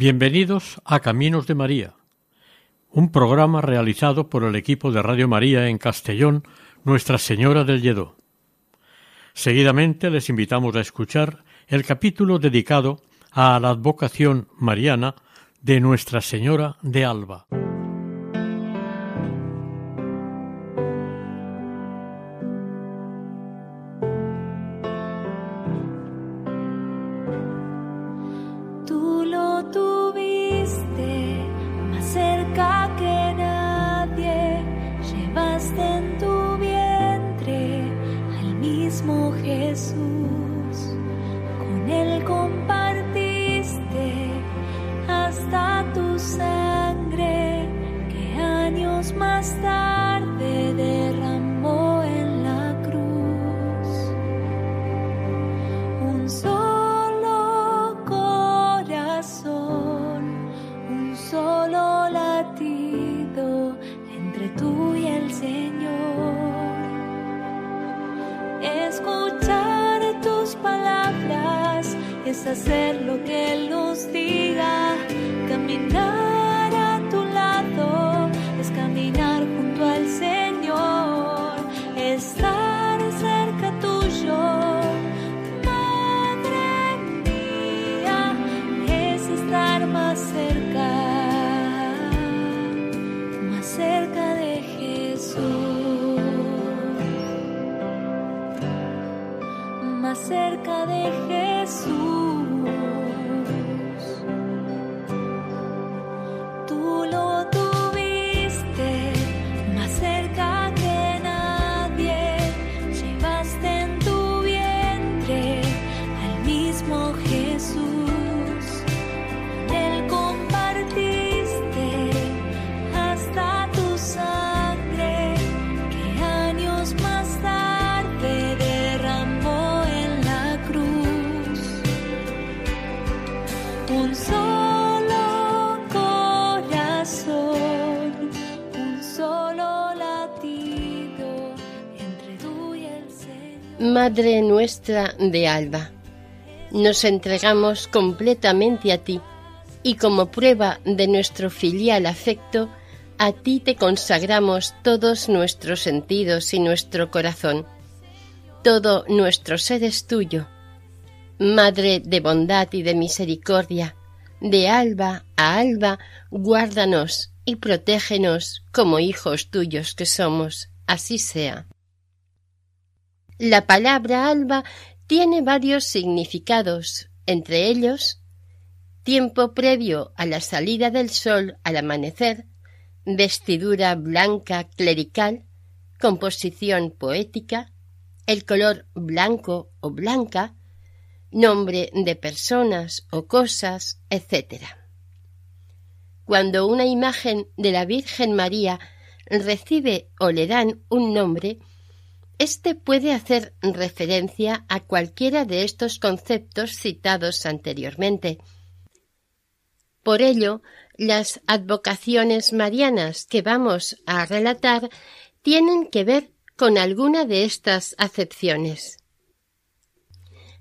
Bienvenidos a Caminos de María, un programa realizado por el equipo de Radio María en Castellón, Nuestra Señora del Lledó. Seguidamente les invitamos a escuchar el capítulo dedicado a la advocación mariana de Nuestra Señora de Alba. Hacer lo que Él Madre nuestra de Alba, nos entregamos completamente a ti y como prueba de nuestro filial afecto, a ti te consagramos todos nuestros sentidos y nuestro corazón. Todo nuestro ser es tuyo. Madre de bondad y de misericordia, de alba a alba, guárdanos y protégenos como hijos tuyos que somos. Así sea. La palabra alba tiene varios significados, entre ellos tiempo previo a la salida del sol al amanecer, vestidura blanca clerical, composición poética, el color blanco o blanca, nombre de personas o cosas, etc. Cuando una imagen de la Virgen María recibe o le dan un nombre, éste puede hacer referencia a cualquiera de estos conceptos citados anteriormente. Por ello, las advocaciones marianas que vamos a relatar tienen que ver con alguna de estas acepciones.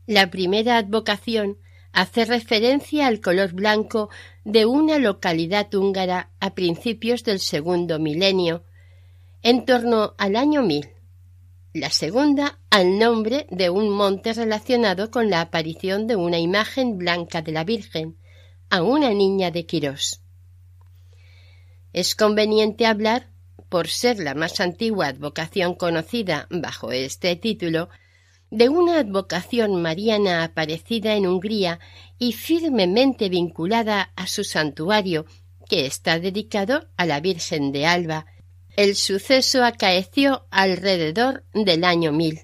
La primera advocación hace referencia al color blanco de una localidad húngara a principios del segundo milenio, en torno al año 1000. La segunda al nombre de un monte relacionado con la aparición de una imagen blanca de la Virgen a una niña de Quirós. Es conveniente hablar, por ser la más antigua advocación conocida bajo este título, de una advocación mariana aparecida en Hungría y firmemente vinculada a su santuario, que está dedicado a la Virgen de Alba. El suceso acaeció alrededor del año mil.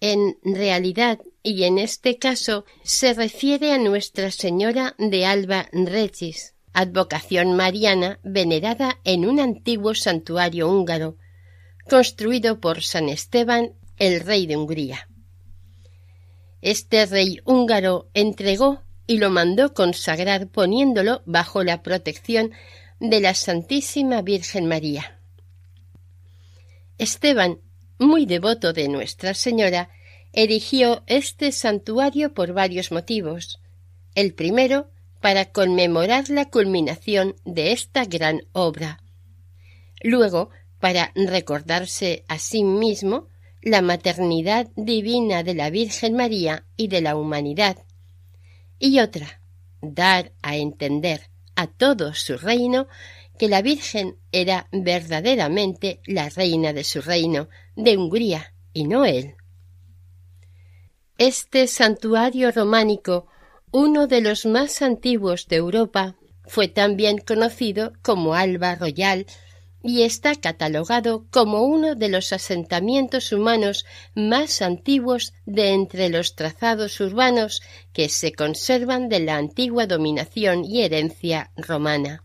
En realidad, y en este caso, se refiere a Nuestra Señora de Alba Regis, advocación mariana venerada en un antiguo santuario húngaro, construido por San Esteban, el rey de Hungría. Este rey húngaro entregó y lo mandó consagrar poniéndolo bajo la protección de la Santísima Virgen María. Esteban, muy devoto de Nuestra Señora, erigió este santuario por varios motivos. El primero, para conmemorar la culminación de esta gran obra. Luego, para recordarse a sí mismo la maternidad divina de la Virgen María y de la humanidad. Y otra, dar a entender a todo su reino que la Virgen era verdaderamente la reina de su reino, de Hungría, y no él. Este santuario románico, uno de los más antiguos de Europa, fue también conocido como Alba Royal y está catalogado como uno de los asentamientos humanos más antiguos de entre los trazados urbanos que se conservan de la antigua dominación y herencia romana.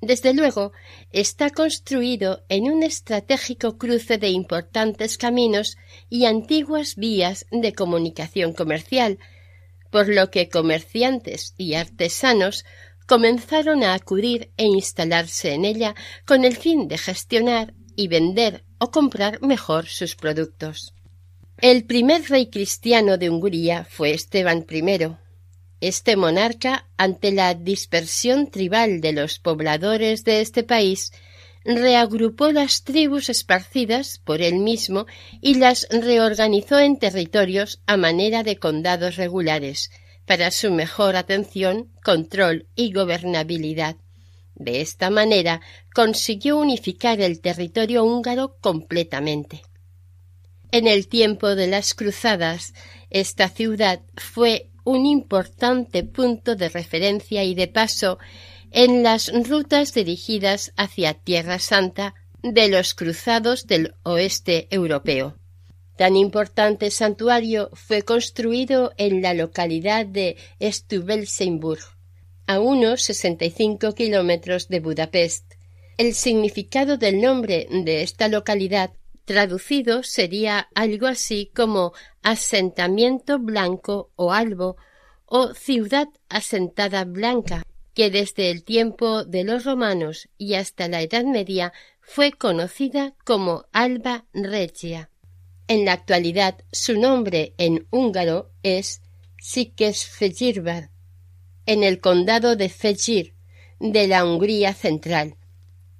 Desde luego, está construido en un estratégico cruce de importantes caminos y antiguas vías de comunicación comercial, por lo que comerciantes y artesanos comenzaron a acudir e instalarse en ella con el fin de gestionar y vender o comprar mejor sus productos. El primer rey cristiano de Hungría fue Esteban I. Este monarca, ante la dispersión tribal de los pobladores de este país, reagrupó las tribus esparcidas por él mismo y las reorganizó en territorios a manera de condados regulares, para su mejor atención, control y gobernabilidad. De esta manera consiguió unificar el territorio húngaro completamente. En el tiempo de las cruzadas, esta ciudad fue un importante punto de referencia y de paso en las rutas dirigidas hacia Tierra Santa de los cruzados del oeste europeo. Tan importante santuario fue construido en la localidad de Stubelsenburg, a unos 65 kilómetros de Budapest. El significado del nombre de esta localidad traducido sería algo así como asentamiento blanco o albo o ciudad asentada blanca, que desde el tiempo de los romanos y hasta la Edad Media fue conocida como Alba Regia. En la actualidad su nombre en húngaro es Székesfehérvár, en el condado de Fejir, de la Hungría central.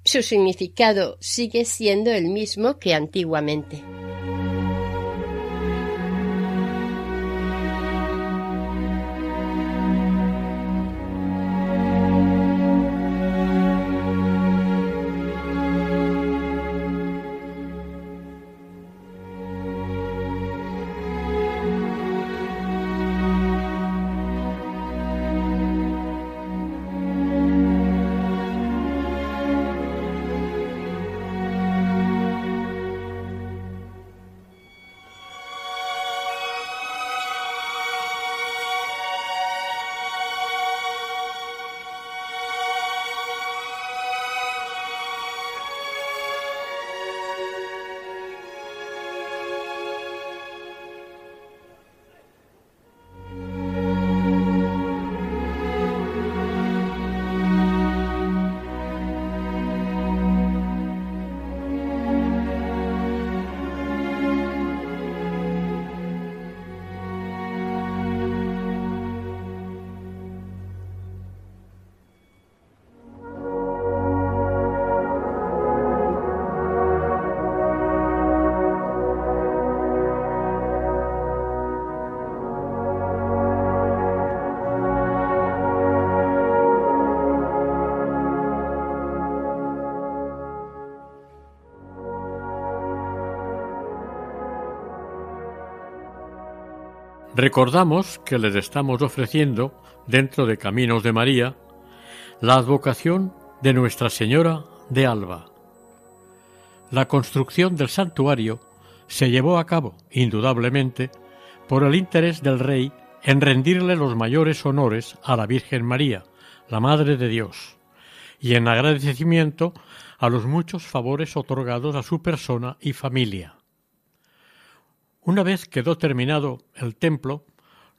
Su significado sigue siendo el mismo que antiguamente. Recordamos que les estamos ofreciendo, dentro de Caminos de María, la advocación de Nuestra Señora de Alba. La construcción del santuario se llevó a cabo, indudablemente, por el interés del rey en rendirle los mayores honores a la Virgen María, la Madre de Dios, y en agradecimiento a los muchos favores otorgados a su persona y familia. Una vez quedó terminado el templo,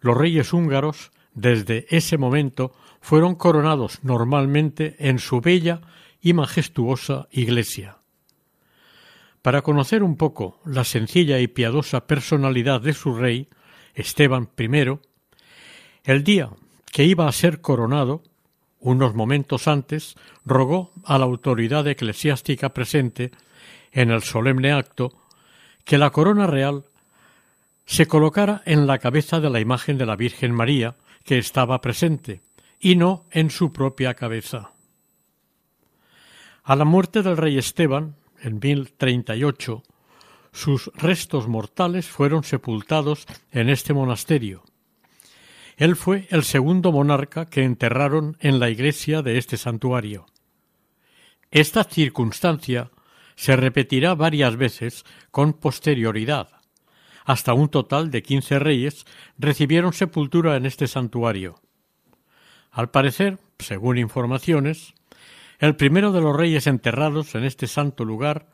los reyes húngaros desde ese momento fueron coronados normalmente en su bella y majestuosa iglesia. Para conocer un poco la sencilla y piadosa personalidad de su rey, Esteban I, el día que iba a ser coronado, unos momentos antes, rogó a la autoridad eclesiástica presente en el solemne acto que la corona real se colocara en la cabeza de la imagen de la Virgen María, que estaba presente, y no en su propia cabeza. A la muerte del rey Esteban, en 1038, sus restos mortales fueron sepultados en este monasterio. Él fue el segundo monarca que enterraron en la iglesia de este santuario. Esta circunstancia se repetirá varias veces con posterioridad, hasta un total de quince reyes recibieron sepultura en este santuario. Al parecer, según informaciones, el primero de los reyes enterrados en este santo lugar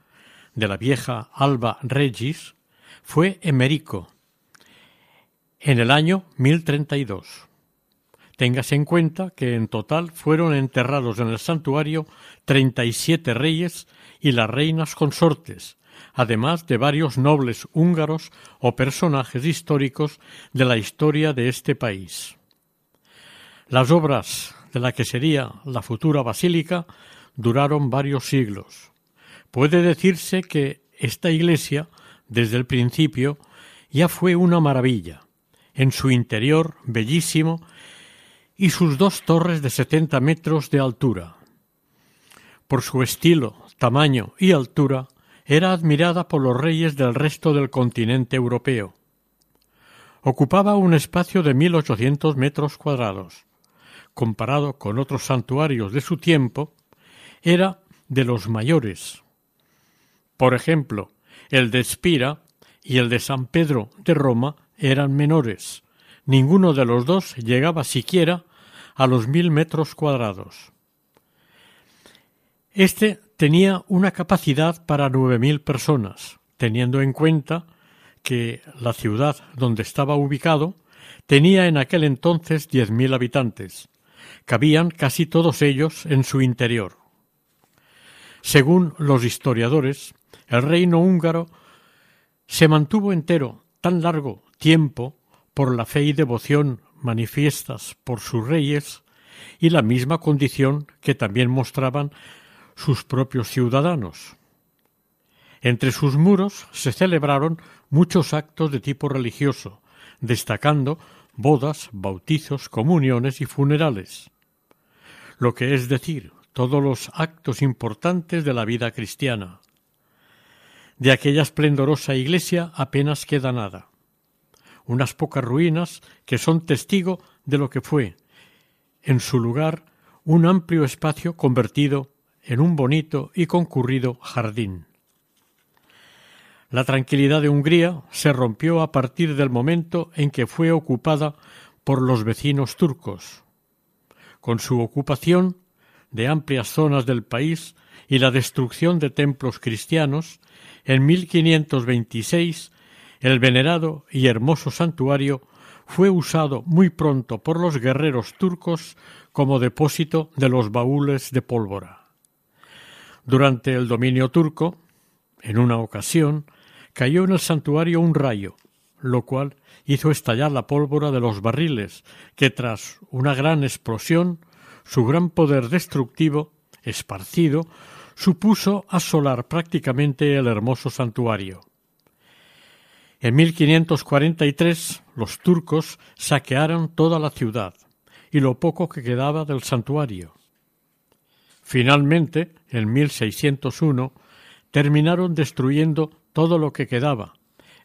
de la vieja Alba Regis fue Emerico, en el año 1032. Téngase en cuenta que en total fueron enterrados en el santuario treinta y siete reyes y las reinas consortes, además de varios nobles húngaros o personajes históricos de la historia de este país. Las obras de la que sería la futura basílica duraron varios siglos. Puede decirse que esta iglesia, desde el principio, ya fue una maravilla, en su interior bellísimo y sus dos torres de setenta metros de altura. Por su estilo, tamaño y altura, era admirada por los reyes del resto del continente europeo. Ocupaba un espacio de mil ochocientos metros cuadrados. Comparado con otros santuarios de su tiempo, era de los mayores. Por ejemplo, el de Espira y el de San Pedro de Roma eran menores. Ninguno de los dos llegaba siquiera a los mil metros cuadrados. Este tenía una capacidad para nueve mil personas, teniendo en cuenta que la ciudad donde estaba ubicado tenía en aquel entonces diez mil habitantes. Cabían casi todos ellos en su interior. Según los historiadores, el reino húngaro se mantuvo entero tan largo tiempo por la fe y devoción manifiestas por sus reyes y la misma condición que también mostraban sus propios ciudadanos. Entre sus muros se celebraron muchos actos de tipo religioso, destacando bodas, bautizos, comuniones y funerales, lo que es decir, todos los actos importantes de la vida cristiana. De aquella esplendorosa iglesia apenas queda nada. Unas pocas ruinas que son testigo de lo que fue, en su lugar, un amplio espacio convertido en un bonito y concurrido jardín. La tranquilidad de Hungría se rompió a partir del momento en que fue ocupada por los vecinos turcos. Con su ocupación de amplias zonas del país y la destrucción de templos cristianos, en 1526 el venerado y hermoso santuario fue usado muy pronto por los guerreros turcos como depósito de los baúles de pólvora. Durante el dominio turco, en una ocasión, cayó en el santuario un rayo, lo cual hizo estallar la pólvora de los barriles, que tras una gran explosión, su gran poder destructivo, esparcido, supuso asolar prácticamente el hermoso santuario. En 1543 los turcos saquearon toda la ciudad y lo poco que quedaba del santuario. Finalmente, en 1601, terminaron destruyendo todo lo que quedaba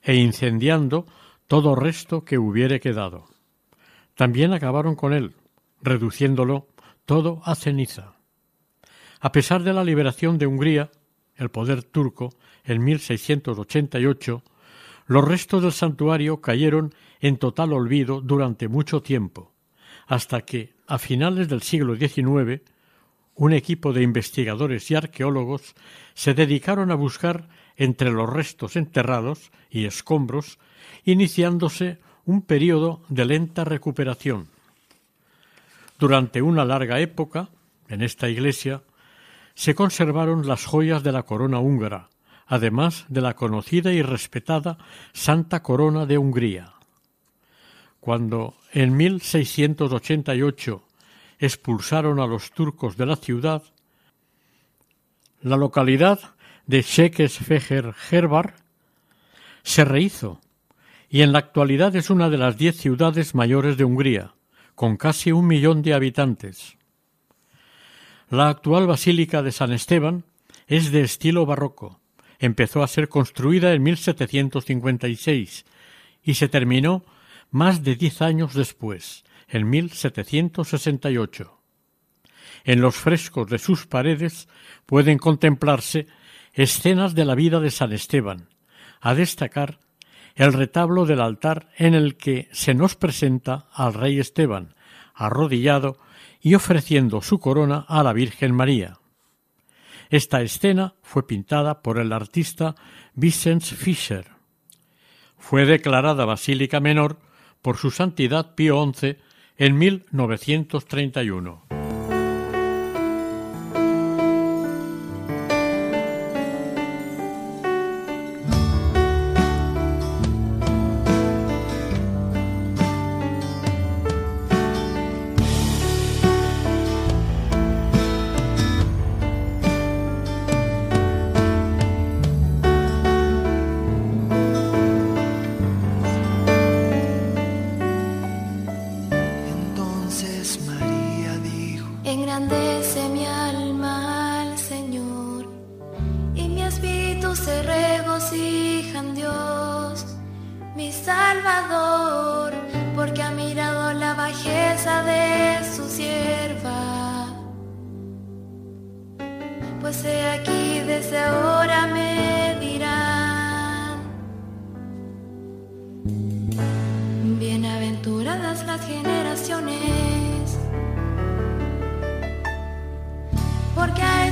e incendiando todo resto que hubiere quedado. También acabaron con él, reduciéndolo todo a ceniza. A pesar de la liberación de Hungría, el poder turco, en 1688, Los restos del santuario cayeron en total olvido durante mucho tiempo, hasta que, a finales del siglo XIX, un equipo de investigadores y arqueólogos se dedicaron a buscar entre los restos enterrados y escombros, iniciándose un período de lenta recuperación. Durante una larga época, en esta iglesia, se conservaron las joyas de la corona húngara, además de la conocida y respetada Santa Corona de Hungría. Cuando en 1688 expulsaron a los turcos de la ciudad, la localidad de Székesfeher-Herbar se rehizo y en la actualidad es una de las diez ciudades mayores de Hungría, con casi un millón de habitantes. La actual Basílica de San Esteban es de estilo barroco. Empezó a ser construida en 1756 y se terminó más de diez años después, en 1768. En los frescos de sus paredes pueden contemplarse escenas de la vida de San Esteban, a destacar el retablo del altar en el que se nos presenta al rey Esteban, arrodillado y ofreciendo su corona a la Virgen María. Esta escena fue pintada por el artista Vicens Fischer. Fue declarada basílica menor por su santidad Pío XI en 1931. Mi alma al Señor y mi espíritu se regocija en Dios, mi Salvador, porque ha mirado la bajeza de su sierva. Pues he aquí desde ahora me dirán, bienaventuradas las generaciones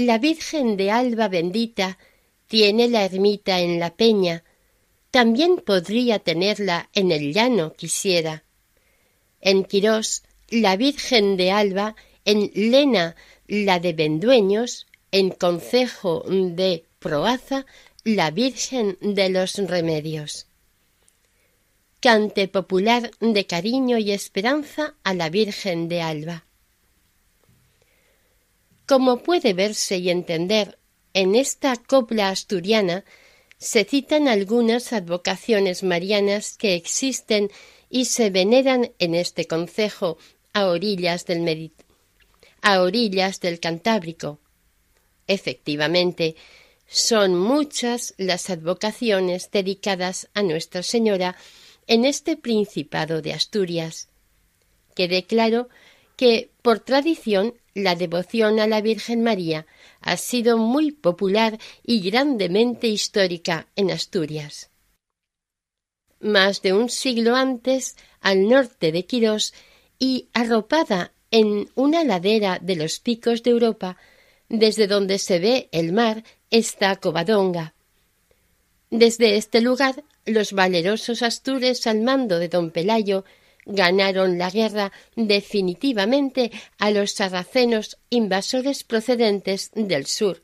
La Virgen de Alba bendita tiene la ermita en la peña, también podría tenerla en el llano quisiera. En Quirós, la Virgen de Alba, en Lena, la de Vendueños, en Concejo de Proaza, la Virgen de los Remedios cante popular de cariño y esperanza a la Virgen de Alba. Como puede verse y entender, en esta copla asturiana se citan algunas advocaciones marianas que existen y se veneran en este concejo a orillas del a orillas del Cantábrico. Efectivamente, son muchas las advocaciones dedicadas a Nuestra Señora en este Principado de Asturias. Quede claro que, por tradición, la devoción a la Virgen María ha sido muy popular y grandemente histórica en Asturias. Más de un siglo antes, al norte de Quirós y arropada en una ladera de los picos de Europa, desde donde se ve el mar, está Covadonga. Desde este lugar los valerosos astures al mando de don Pelayo ganaron la guerra definitivamente a los sarracenos invasores procedentes del sur,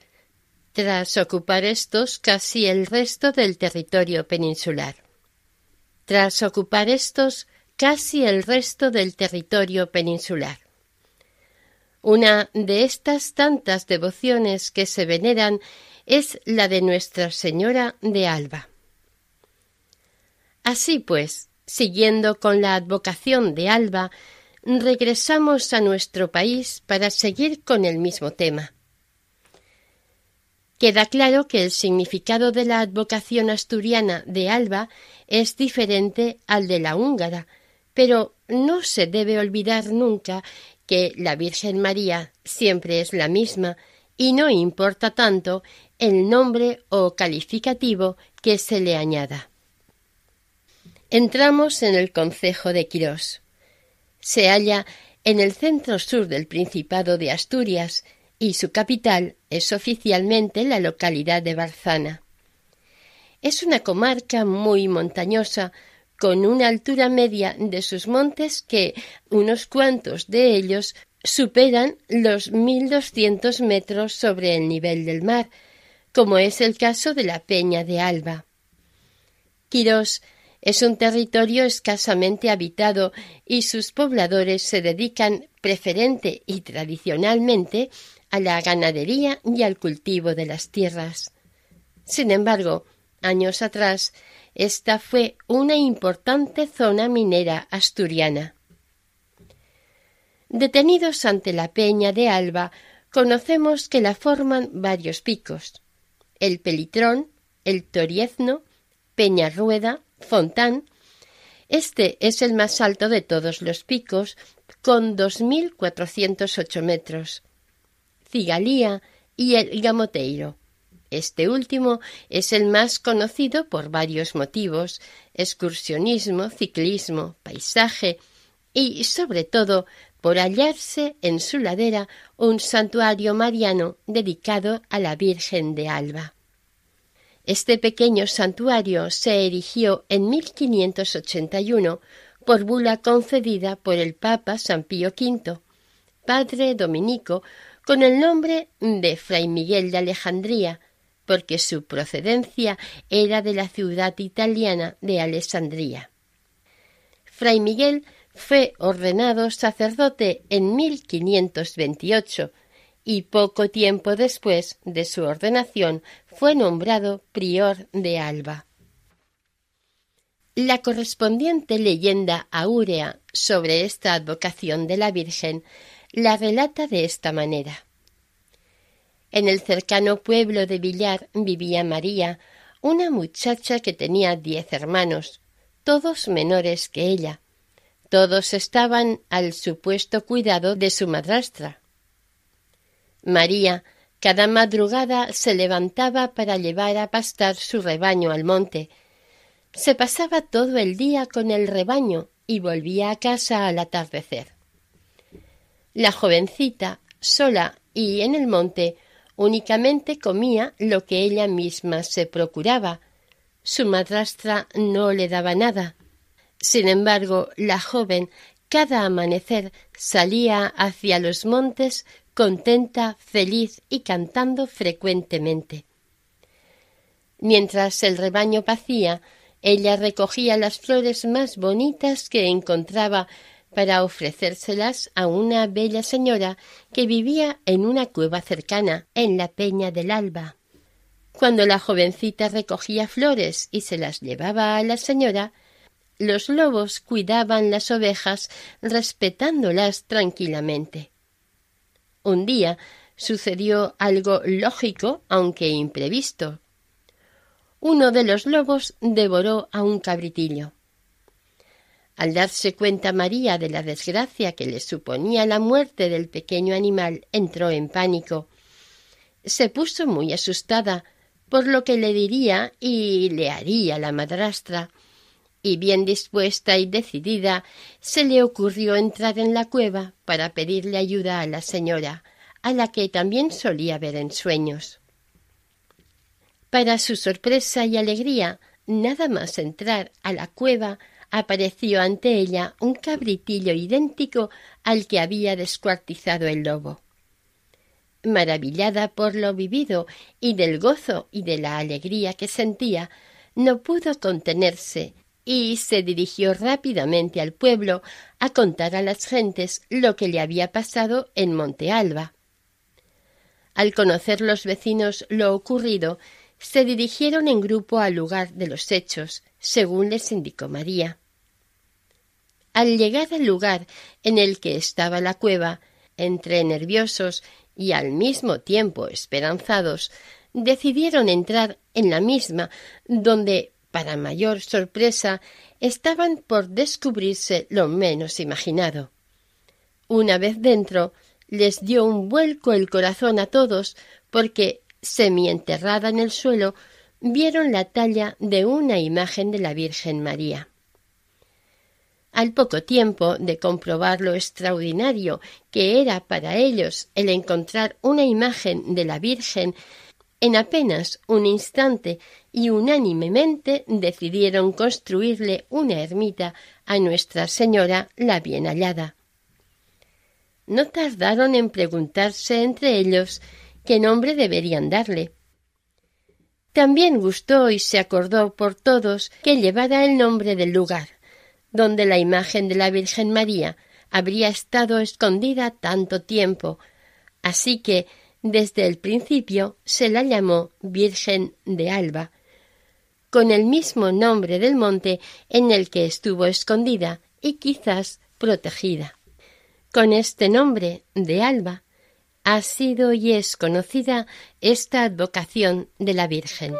tras ocupar estos casi el resto del territorio peninsular. Tras ocupar estos casi el resto del territorio peninsular. Una de estas tantas devociones que se veneran es la de Nuestra Señora de Alba. Así pues, siguiendo con la advocación de Alba, regresamos a nuestro país para seguir con el mismo tema. Queda claro que el significado de la advocación asturiana de Alba es diferente al de la húngara, pero no se debe olvidar nunca que la Virgen María siempre es la misma y no importa tanto el nombre o calificativo que se le añada. Entramos en el concejo de Quirós. Se halla en el centro sur del Principado de Asturias y su capital es oficialmente la localidad de Barzana. Es una comarca muy montañosa, con una altura media de sus montes que unos cuantos de ellos superan los mil doscientos metros sobre el nivel del mar, como es el caso de la Peña de Alba. Quirós es un territorio escasamente habitado y sus pobladores se dedican preferente y tradicionalmente a la ganadería y al cultivo de las tierras. Sin embargo, años atrás, esta fue una importante zona minera asturiana. Detenidos ante la peña de Alba, conocemos que la forman varios picos: el Pelitrón, el Toriezno, Peñarrueda, Fontán. Este es el más alto de todos los picos, con dos mil cuatrocientos ocho metros. Cigalía y el Gamoteiro. Este último es el más conocido por varios motivos excursionismo, ciclismo, paisaje y, sobre todo, por hallarse en su ladera un santuario mariano dedicado a la Virgen de Alba. Este pequeño santuario se erigió en 1581 por bula concedida por el Papa San Pío V, padre dominico, con el nombre de Fray Miguel de Alejandría, porque su procedencia era de la ciudad italiana de Alessandría. Fray Miguel fue ordenado sacerdote en 1528 y poco tiempo después de su ordenación fue nombrado prior de Alba. La correspondiente leyenda áurea sobre esta advocación de la Virgen la relata de esta manera. En el cercano pueblo de Villar vivía María, una muchacha que tenía diez hermanos, todos menores que ella. Todos estaban al supuesto cuidado de su madrastra. María cada madrugada se levantaba para llevar a pastar su rebaño al monte. Se pasaba todo el día con el rebaño y volvía a casa al atardecer. La jovencita, sola y en el monte, únicamente comía lo que ella misma se procuraba. Su madrastra no le daba nada. Sin embargo, la joven cada amanecer salía hacia los montes contenta, feliz y cantando frecuentemente. Mientras el rebaño pacía, ella recogía las flores más bonitas que encontraba para ofrecérselas a una bella señora que vivía en una cueva cercana, en la Peña del Alba. Cuando la jovencita recogía flores y se las llevaba a la señora, los lobos cuidaban las ovejas respetándolas tranquilamente. Un día sucedió algo lógico, aunque imprevisto. Uno de los lobos devoró a un cabritillo. Al darse cuenta María de la desgracia que le suponía la muerte del pequeño animal, entró en pánico. Se puso muy asustada por lo que le diría y le haría la madrastra, y bien dispuesta y decidida, se le ocurrió entrar en la cueva para pedirle ayuda a la señora, a la que también solía ver en sueños. Para su sorpresa y alegría, nada más entrar a la cueva, apareció ante ella un cabritillo idéntico al que había descuartizado el lobo. Maravillada por lo vivido y del gozo y de la alegría que sentía, no pudo contenerse y se dirigió rápidamente al pueblo a contar a las gentes lo que le había pasado en Monte Alba. Al conocer los vecinos lo ocurrido, se dirigieron en grupo al lugar de los hechos, según les indicó María. Al llegar al lugar en el que estaba la cueva, entre nerviosos y al mismo tiempo esperanzados, decidieron entrar en la misma, donde, para mayor sorpresa, estaban por descubrirse lo menos imaginado. Una vez dentro, les dio un vuelco el corazón a todos, porque, semienterrada en el suelo, vieron la talla de una imagen de la Virgen María. Al poco tiempo de comprobar lo extraordinario que era para ellos el encontrar una imagen de la Virgen, en apenas un instante y unánimemente decidieron construirle una ermita a Nuestra Señora la Bien Hallada. No tardaron en preguntarse entre ellos qué nombre deberían darle. También gustó y se acordó por todos que llevara el nombre del lugar, donde la imagen de la Virgen María habría estado escondida tanto tiempo, así que desde el principio se la llamó Virgen de Alba, con el mismo nombre del monte en el que estuvo escondida y quizás protegida. Con este nombre de Alba ha sido y es conocida esta advocación de la Virgen.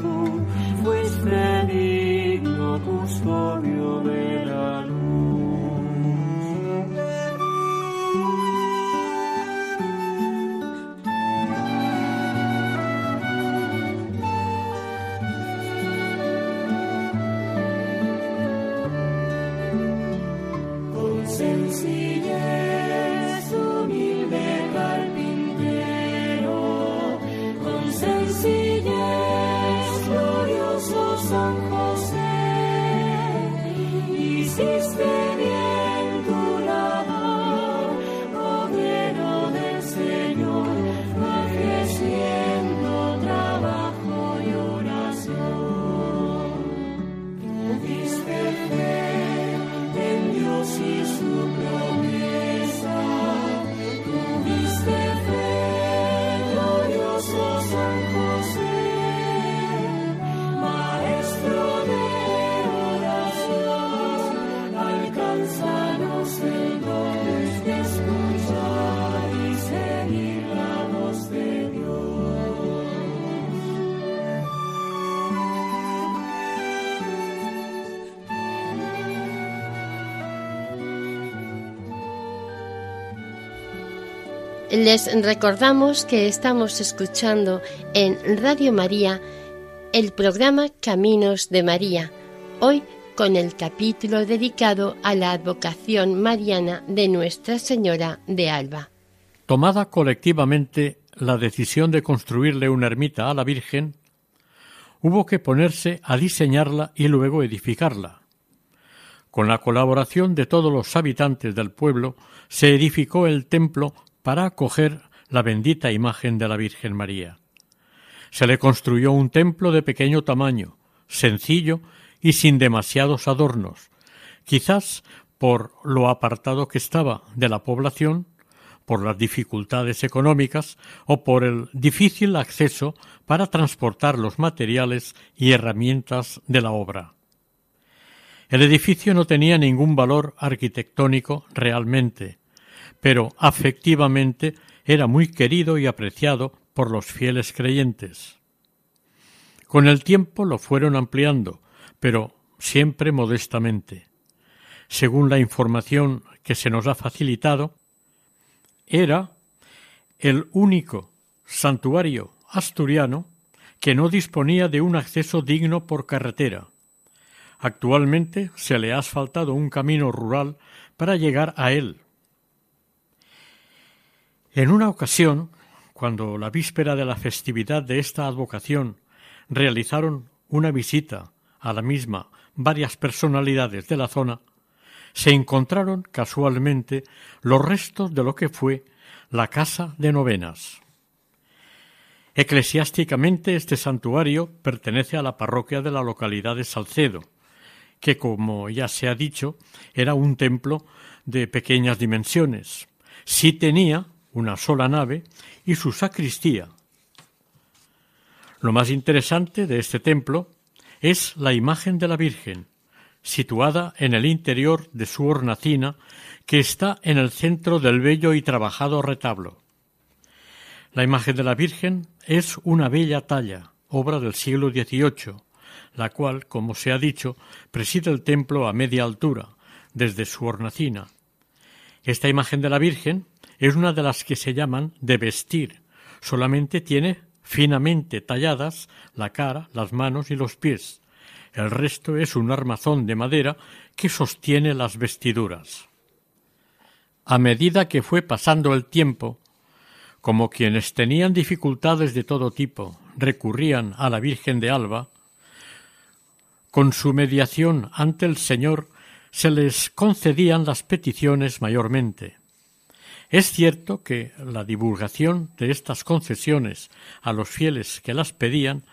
tú fuiste digno custodio de la Les recordamos que estamos escuchando en Radio María el programa Caminos de María, hoy con el capítulo dedicado a la advocación mariana de Nuestra Señora de Alba. Tomada colectivamente la decisión de construirle una ermita a la Virgen, hubo que ponerse a diseñarla y luego edificarla. Con la colaboración de todos los habitantes del pueblo se edificó el templo para acoger la bendita imagen de la Virgen María. Se le construyó un templo de pequeño tamaño, sencillo y sin demasiados adornos, quizás por lo apartado que estaba de la población, por las dificultades económicas o por el difícil acceso para transportar los materiales y herramientas de la obra. El edificio no tenía ningún valor arquitectónico realmente, pero afectivamente era muy querido y apreciado por los fieles creyentes. Con el tiempo lo fueron ampliando, pero siempre modestamente. Según la información que se nos ha facilitado, era el único santuario asturiano que no disponía de un acceso digno por carretera. Actualmente se le ha asfaltado un camino rural para llegar a él. En una ocasión, cuando la víspera de la festividad de esta advocación realizaron una visita a la misma varias personalidades de la zona, se encontraron casualmente los restos de lo que fue la casa de novenas. Eclesiásticamente este santuario pertenece a la parroquia de la localidad de Salcedo, que, como ya se ha dicho, era un templo de pequeñas dimensiones. Sí tenía una sola nave y su sacristía. Lo más interesante de este templo es la imagen de la Virgen, situada en el interior de su hornacina, que está en el centro del bello y trabajado retablo. La imagen de la Virgen es una bella talla, obra del siglo XVIII, la cual, como se ha dicho, preside el templo a media altura, desde su hornacina. Esta imagen de la Virgen es una de las que se llaman de vestir. Solamente tiene finamente talladas la cara, las manos y los pies. El resto es un armazón de madera que sostiene las vestiduras. A medida que fue pasando el tiempo, como quienes tenían dificultades de todo tipo recurrían a la Virgen de Alba, con su mediación ante el Señor se les concedían las peticiones mayormente. Es cierto que la divulgación de estas concesiones a los fieles que las pedían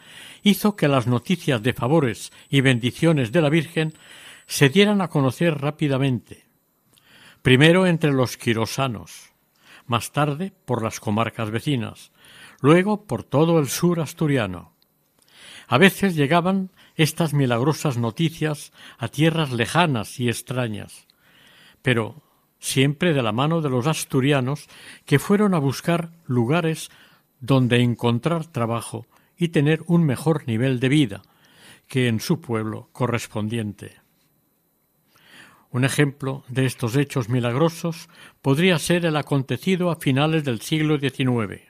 hizo que las noticias de favores y bendiciones de la Virgen se dieran a conocer rápidamente, primero entre los quirosanos, más tarde por las comarcas vecinas, luego por todo el sur asturiano. A veces llegaban estas milagrosas noticias a tierras lejanas y extrañas, pero siempre de la mano de los asturianos que fueron a buscar lugares donde encontrar trabajo y tener un mejor nivel de vida que en su pueblo correspondiente. Un ejemplo de estos hechos milagrosos podría ser el acontecido a finales del siglo XIX.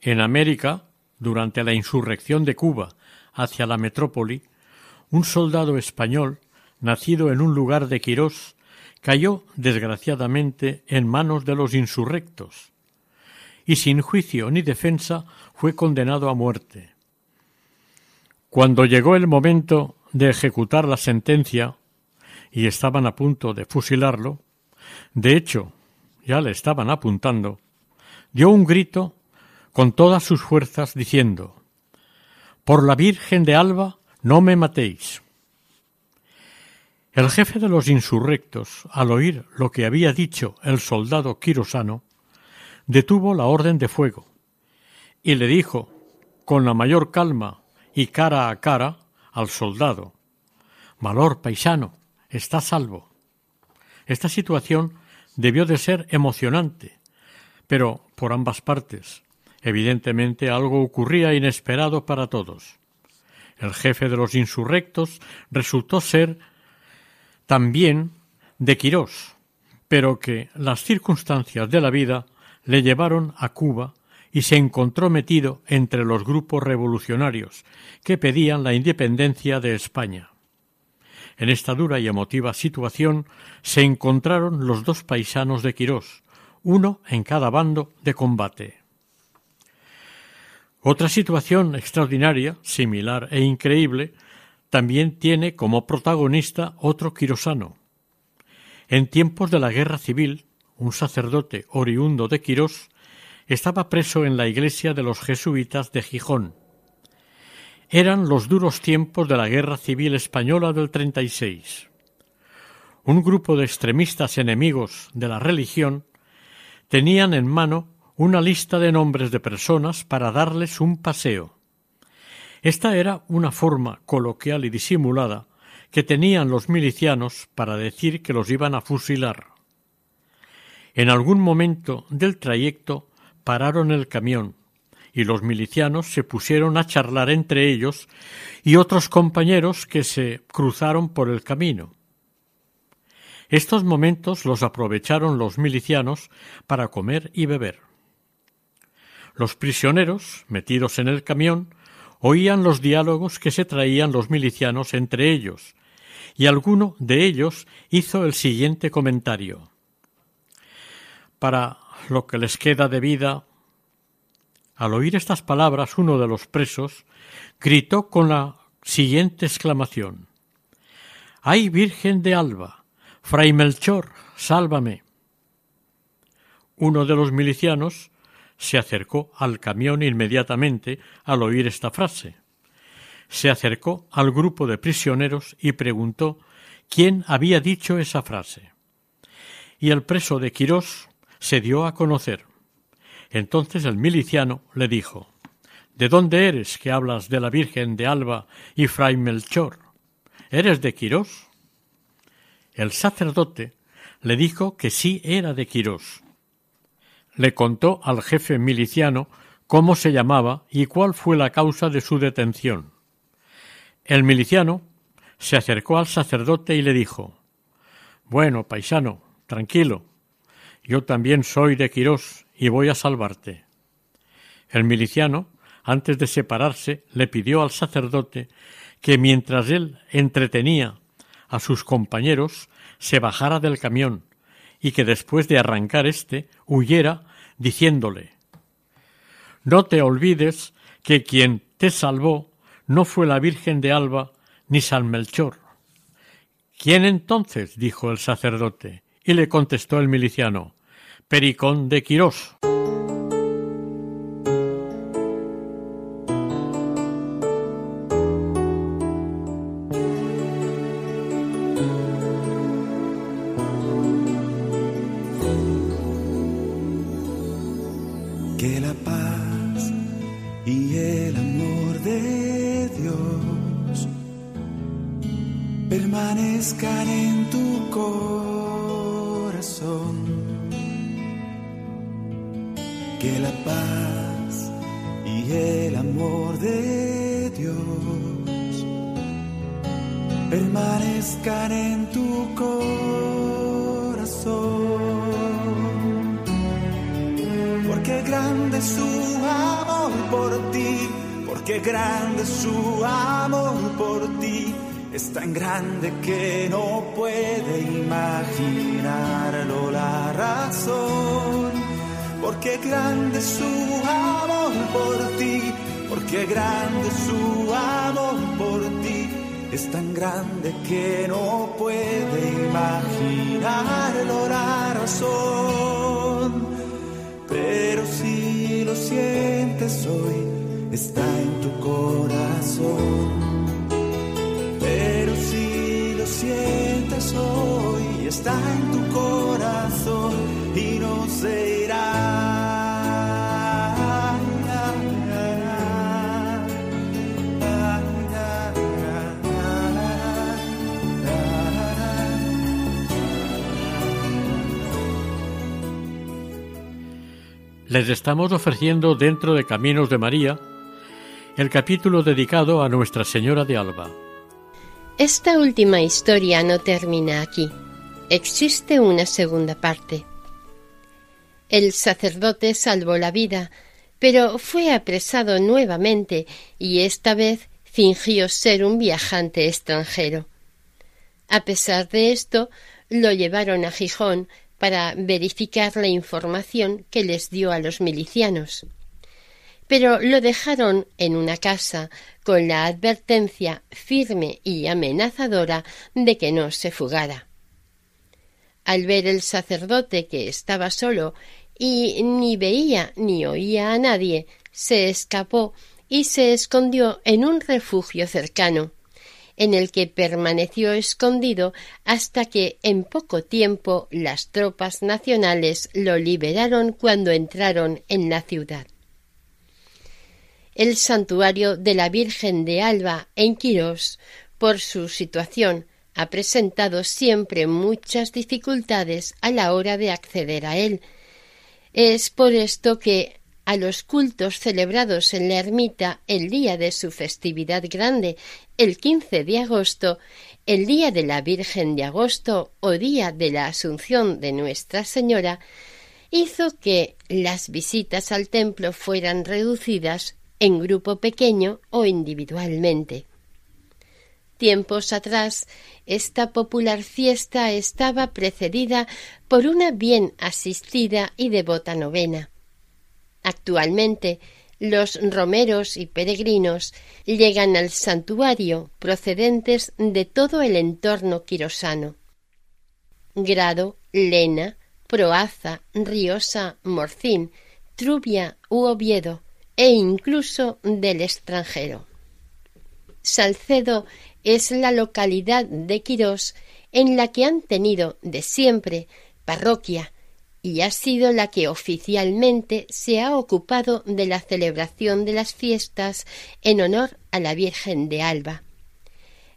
En América, durante la insurrección de Cuba hacia la metrópoli, un soldado español, nacido en un lugar de Quirós, cayó desgraciadamente en manos de los insurrectos y sin juicio ni defensa fue condenado a muerte. Cuando llegó el momento de ejecutar la sentencia y estaban a punto de fusilarlo, de hecho ya le estaban apuntando, dio un grito con todas sus fuerzas diciendo Por la Virgen de Alba no me matéis. El jefe de los insurrectos, al oír lo que había dicho el soldado quirosano, detuvo la orden de fuego y le dijo, con la mayor calma y cara a cara, al soldado Valor, paisano, está salvo. Esta situación debió de ser emocionante, pero por ambas partes. Evidentemente algo ocurría inesperado para todos. El jefe de los insurrectos resultó ser también de Quirós, pero que las circunstancias de la vida le llevaron a Cuba y se encontró metido entre los grupos revolucionarios que pedían la independencia de España. En esta dura y emotiva situación se encontraron los dos paisanos de Quirós, uno en cada bando de combate. Otra situación extraordinaria, similar e increíble, también tiene como protagonista otro quirosano. En tiempos de la guerra civil, un sacerdote oriundo de Quirós estaba preso en la iglesia de los jesuitas de Gijón. Eran los duros tiempos de la guerra civil española del 36. Un grupo de extremistas enemigos de la religión tenían en mano una lista de nombres de personas para darles un paseo. Esta era una forma coloquial y disimulada que tenían los milicianos para decir que los iban a fusilar. En algún momento del trayecto pararon el camión y los milicianos se pusieron a charlar entre ellos y otros compañeros que se cruzaron por el camino. Estos momentos los aprovecharon los milicianos para comer y beber. Los prisioneros, metidos en el camión, oían los diálogos que se traían los milicianos entre ellos, y alguno de ellos hizo el siguiente comentario. Para lo que les queda de vida. Al oír estas palabras, uno de los presos gritó con la siguiente exclamación ¡Ay, Virgen de Alba! Fray Melchor, sálvame. Uno de los milicianos se acercó al camión inmediatamente al oír esta frase. Se acercó al grupo de prisioneros y preguntó quién había dicho esa frase. Y el preso de Quirós se dio a conocer. Entonces el miliciano le dijo ¿De dónde eres que hablas de la Virgen de Alba y Fray Melchor? ¿Eres de Quirós? El sacerdote le dijo que sí era de Quirós. Le contó al jefe miliciano cómo se llamaba y cuál fue la causa de su detención. El miliciano se acercó al sacerdote y le dijo Bueno, paisano, tranquilo, yo también soy de Quirós y voy a salvarte. El miliciano, antes de separarse, le pidió al sacerdote que mientras él entretenía a sus compañeros, se bajara del camión y que después de arrancar éste huyera diciéndole No te olvides que quien te salvó no fue la Virgen de Alba ni San Melchor. ¿Quién entonces? dijo el sacerdote, y le contestó el miliciano Pericón de Quirós. No puede imaginarlo la razón porque grande es su amor por ti, porque grande es su amor por ti, es tan grande que no puede imaginarlo la razón. Pero si lo sientes hoy, está en tu corazón. Pero si sientes hoy, está en tu corazón y no se. Les estamos ofreciendo dentro de Caminos de María el capítulo dedicado a Nuestra Señora de Alba. Esta última historia no termina aquí. Existe una segunda parte. El sacerdote salvó la vida, pero fue apresado nuevamente y esta vez fingió ser un viajante extranjero. A pesar de esto, lo llevaron a Gijón para verificar la información que les dio a los milicianos. Pero lo dejaron en una casa con la advertencia firme y amenazadora de que no se fugara. Al ver el sacerdote que estaba solo y ni veía ni oía a nadie, se escapó y se escondió en un refugio cercano en el que permaneció escondido hasta que en poco tiempo las tropas nacionales lo liberaron cuando entraron en la ciudad. El santuario de la Virgen de Alba en Quirós, por su situación, ha presentado siempre muchas dificultades a la hora de acceder a él. Es por esto que a los cultos celebrados en la ermita el día de su festividad grande, el 15 de agosto, el día de la Virgen de agosto o día de la Asunción de Nuestra Señora, hizo que las visitas al templo fueran reducidas en grupo pequeño o individualmente. Tiempos atrás, esta popular fiesta estaba precedida por una bien asistida y devota novena. Actualmente, los romeros y peregrinos llegan al santuario procedentes de todo el entorno quirosano. Grado, Lena, Proaza, Riosa, Morcín, Trubia u Oviedo e incluso del extranjero. Salcedo es la localidad de Quirós en la que han tenido de siempre parroquia y ha sido la que oficialmente se ha ocupado de la celebración de las fiestas en honor a la Virgen de Alba.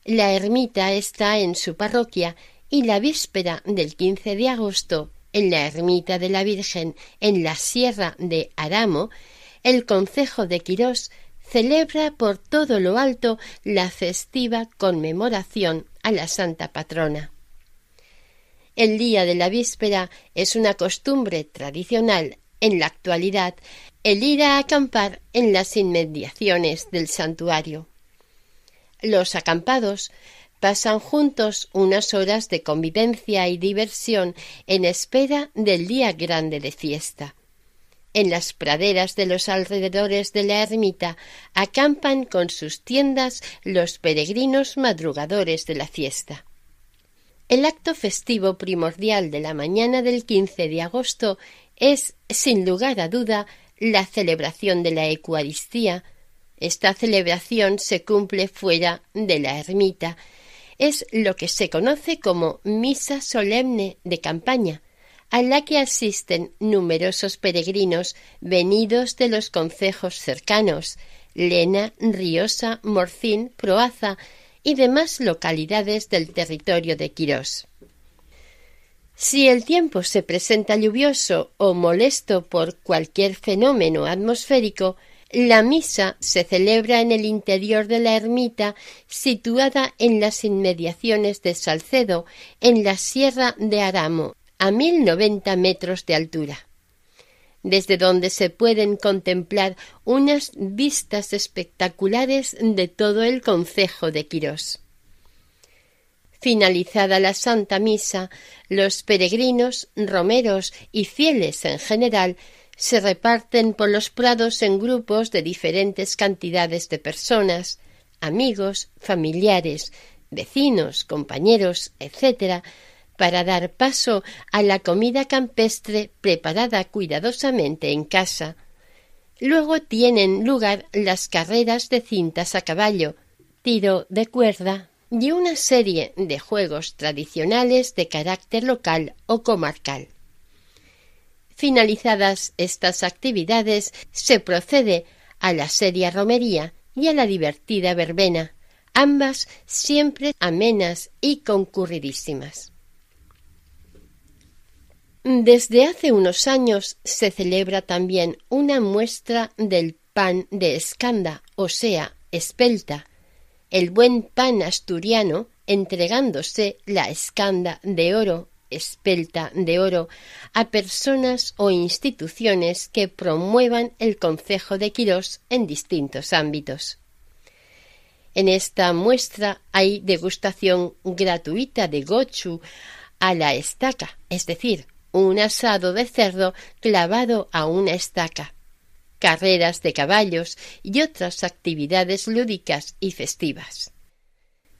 La ermita está en su parroquia y la víspera del 15 de agosto, en la ermita de la Virgen en la sierra de Aramo, el concejo de Quirós celebra por todo lo alto la festiva conmemoración a la Santa Patrona. El día de la víspera es una costumbre tradicional en la actualidad el ir a acampar en las inmediaciones del santuario. Los acampados pasan juntos unas horas de convivencia y diversión en espera del día grande de fiesta. En las praderas de los alrededores de la ermita acampan con sus tiendas los peregrinos madrugadores de la fiesta. El acto festivo primordial de la mañana del 15 de agosto es, sin lugar a duda, la celebración de la Eucaristía. Esta celebración se cumple fuera de la ermita. Es lo que se conoce como misa solemne de campaña, a la que asisten numerosos peregrinos venidos de los concejos cercanos, Lena, Riosa, Morcín, Proaza y demás localidades del territorio de Quirós. Si el tiempo se presenta lluvioso o molesto por cualquier fenómeno atmosférico, la misa se celebra en el interior de la ermita situada en las inmediaciones de Salcedo, en la Sierra de Aramo, a mil noventa metros de altura, desde donde se pueden contemplar unas vistas espectaculares de todo el concejo de Quirós. Finalizada la Santa Misa, los peregrinos, romeros y fieles en general se reparten por los prados en grupos de diferentes cantidades de personas, amigos, familiares, vecinos, compañeros, etc., para dar paso a la comida campestre preparada cuidadosamente en casa. Luego tienen lugar las carreras de cintas a caballo, tiro de cuerda y una serie de juegos tradicionales de carácter local o comarcal. Finalizadas estas actividades, se procede a la seria romería y a la divertida verbena, ambas siempre amenas y concurridísimas. Desde hace unos años se celebra también una muestra del pan de escanda, o sea, espelta, el buen pan asturiano entregándose la escanda de oro, espelta de oro, a personas o instituciones que promuevan el concejo de Quirós en distintos ámbitos. En esta muestra hay degustación gratuita de gochu a la estaca, es decir, un asado de cerdo clavado a una estaca, carreras de caballos y otras actividades lúdicas y festivas.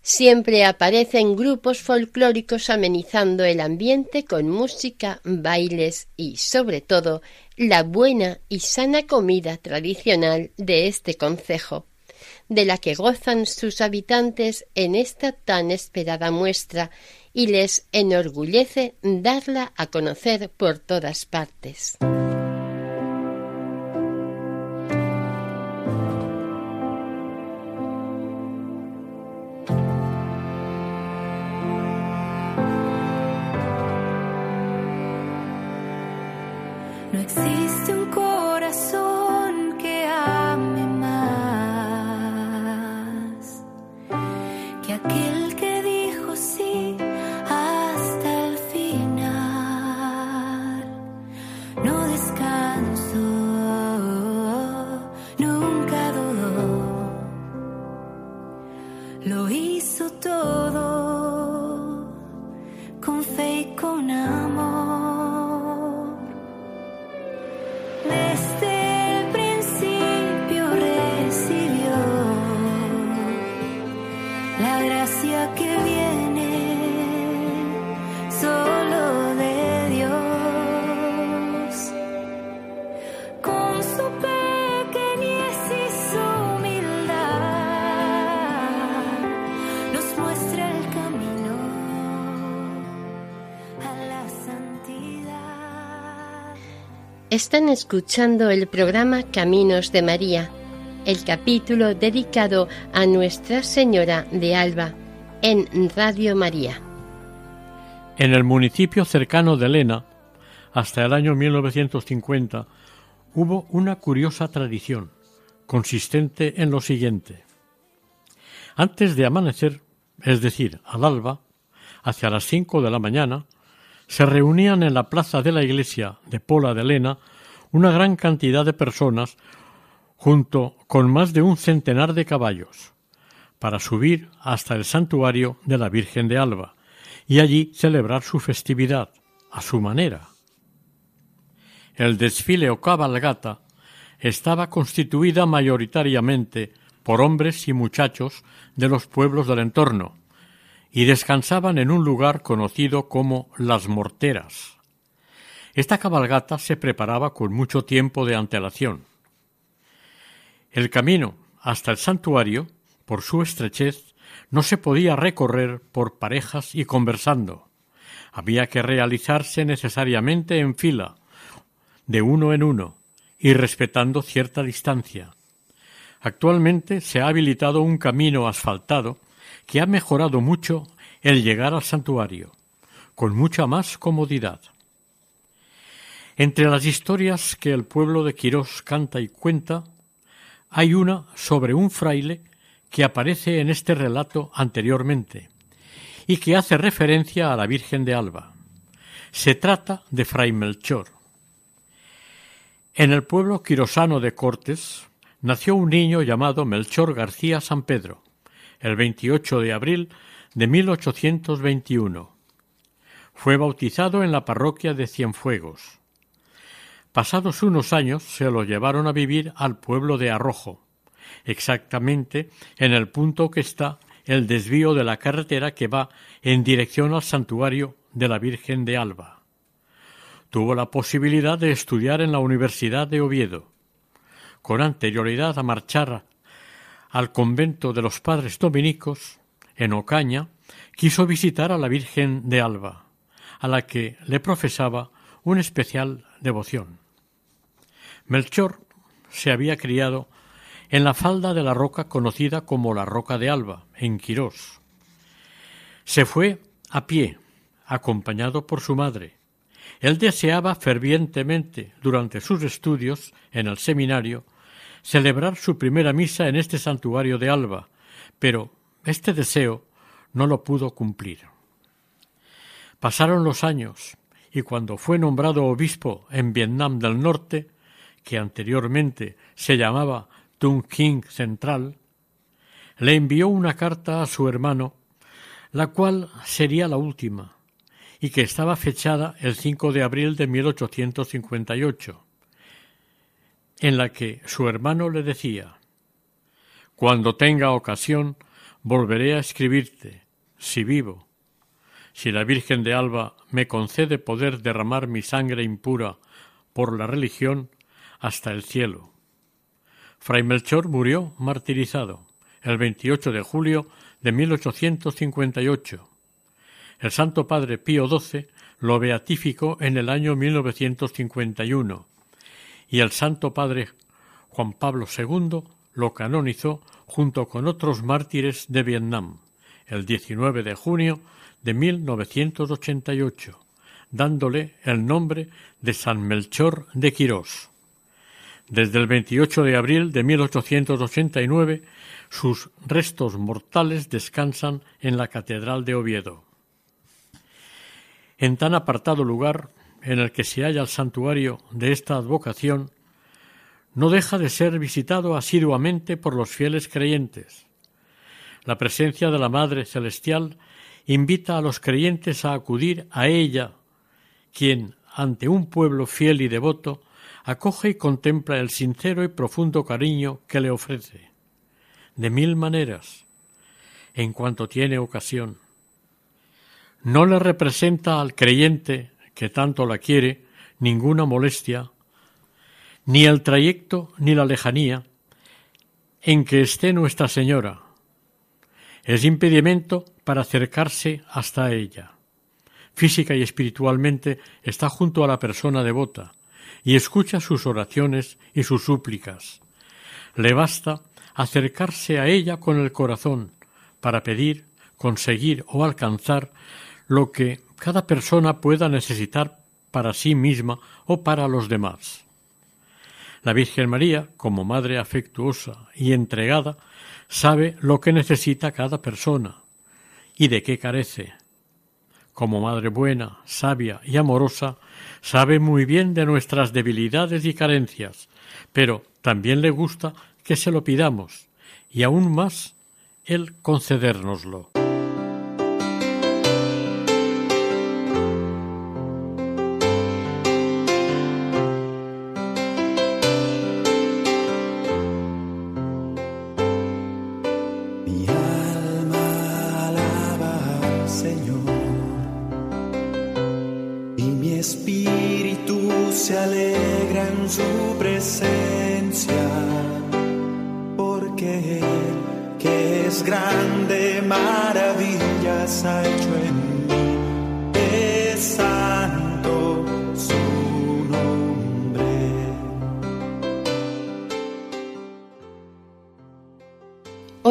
Siempre aparecen grupos folclóricos amenizando el ambiente con música, bailes y, sobre todo, la buena y sana comida tradicional de este concejo, de la que gozan sus habitantes en esta tan esperada muestra y les enorgullece darla a conocer por todas partes. No existe un Están escuchando el programa Caminos de María, el capítulo dedicado a Nuestra Señora de Alba en Radio María. En el municipio cercano de Lena, hasta el año 1950, hubo una curiosa tradición, consistente en lo siguiente. Antes de amanecer, es decir, al alba, hacia las cinco de la mañana, se reunían en la plaza de la iglesia de Pola de Lena una gran cantidad de personas junto con más de un centenar de caballos, para subir hasta el santuario de la Virgen de Alba y allí celebrar su festividad a su manera. El desfile o cabalgata estaba constituida mayoritariamente por hombres y muchachos de los pueblos del entorno, y descansaban en un lugar conocido como Las Morteras. Esta cabalgata se preparaba con mucho tiempo de antelación. El camino hasta el santuario, por su estrechez, no se podía recorrer por parejas y conversando. Había que realizarse necesariamente en fila, de uno en uno, y respetando cierta distancia. Actualmente se ha habilitado un camino asfaltado que ha mejorado mucho el llegar al santuario, con mucha más comodidad. Entre las historias que el pueblo de Quirós canta y cuenta, hay una sobre un fraile que aparece en este relato anteriormente y que hace referencia a la Virgen de Alba. Se trata de Fray Melchor. En el pueblo quirosano de Cortes nació un niño llamado Melchor García San Pedro, el 28 de abril de 1821. Fue bautizado en la parroquia de Cienfuegos. Pasados unos años se lo llevaron a vivir al pueblo de Arrojo, exactamente en el punto que está el desvío de la carretera que va en dirección al santuario de la Virgen de Alba. Tuvo la posibilidad de estudiar en la Universidad de Oviedo. Con anterioridad a marchar al convento de los padres dominicos, en Ocaña, quiso visitar a la Virgen de Alba, a la que le profesaba una especial devoción. Melchor se había criado en la falda de la roca conocida como la Roca de Alba, en Quirós. Se fue a pie, acompañado por su madre. Él deseaba fervientemente, durante sus estudios en el seminario, celebrar su primera misa en este santuario de Alba, pero este deseo no lo pudo cumplir. Pasaron los años, y cuando fue nombrado obispo en Vietnam del Norte, que anteriormente se llamaba Tung King Central, le envió una carta a su hermano, la cual sería la última, y que estaba fechada el 5 de abril de 1858, en la que su hermano le decía Cuando tenga ocasión, volveré a escribirte, si vivo. Si la Virgen de Alba me concede poder derramar mi sangre impura por la religión hasta el cielo. Fray Melchor murió martirizado el 28 de julio de 1858. El Santo Padre Pío XII lo beatificó en el año 1951 y el Santo Padre Juan Pablo II lo canonizó junto con otros mártires de Vietnam el 19 de junio de 1988, dándole el nombre de San Melchor de Quirós. Desde el 28 de abril de 1889, sus restos mortales descansan en la Catedral de Oviedo. En tan apartado lugar en el que se halla el santuario de esta advocación, no deja de ser visitado asiduamente por los fieles creyentes. La presencia de la Madre Celestial invita a los creyentes a acudir a ella, quien, ante un pueblo fiel y devoto, acoge y contempla el sincero y profundo cariño que le ofrece, de mil maneras, en cuanto tiene ocasión. No le representa al creyente que tanto la quiere ninguna molestia, ni el trayecto ni la lejanía en que esté Nuestra Señora. Es impedimento para acercarse hasta ella. Física y espiritualmente está junto a la persona devota y escucha sus oraciones y sus súplicas. Le basta acercarse a ella con el corazón para pedir, conseguir o alcanzar lo que cada persona pueda necesitar para sí misma o para los demás. La Virgen María, como madre afectuosa y entregada, sabe lo que necesita cada persona y de qué carece. Como madre buena, sabia y amorosa, sabe muy bien de nuestras debilidades y carencias, pero también le gusta que se lo pidamos y aún más el concedérnoslo.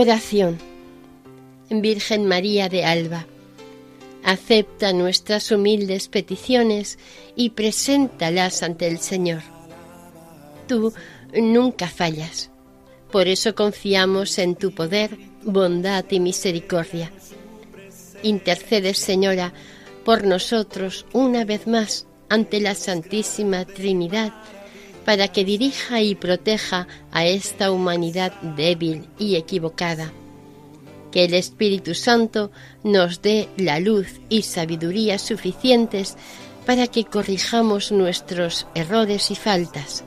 Oración. Virgen María de Alba, acepta nuestras humildes peticiones y preséntalas ante el Señor. Tú nunca fallas. Por eso confiamos en tu poder, bondad y misericordia. Intercedes, Señora, por nosotros una vez más ante la Santísima Trinidad para que dirija y proteja a esta humanidad débil y equivocada. Que el Espíritu Santo nos dé la luz y sabiduría suficientes para que corrijamos nuestros errores y faltas.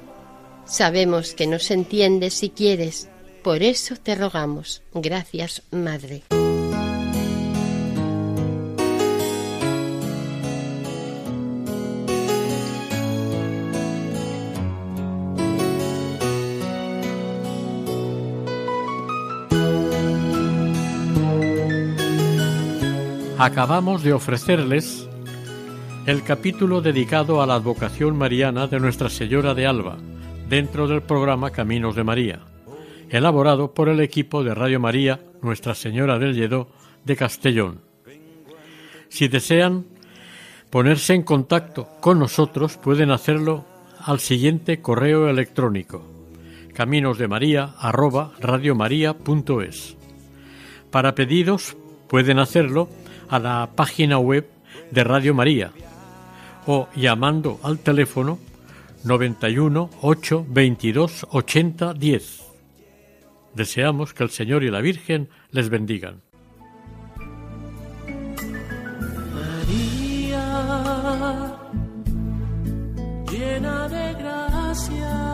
Sabemos que nos entiendes si quieres, por eso te rogamos. Gracias, Madre. Acabamos de ofrecerles el capítulo dedicado a la advocación mariana de Nuestra Señora de Alba, dentro del programa Caminos de María, elaborado por el equipo de Radio María Nuestra Señora del Lledó de Castellón. Si desean ponerse en contacto con nosotros, pueden hacerlo al siguiente correo electrónico caminosdemaria@radiomaria.es. Para pedidos pueden hacerlo a la página web de Radio María o llamando al teléfono 91 8 22 80 10. Deseamos que el Señor y la Virgen les bendigan. María, llena de gracia,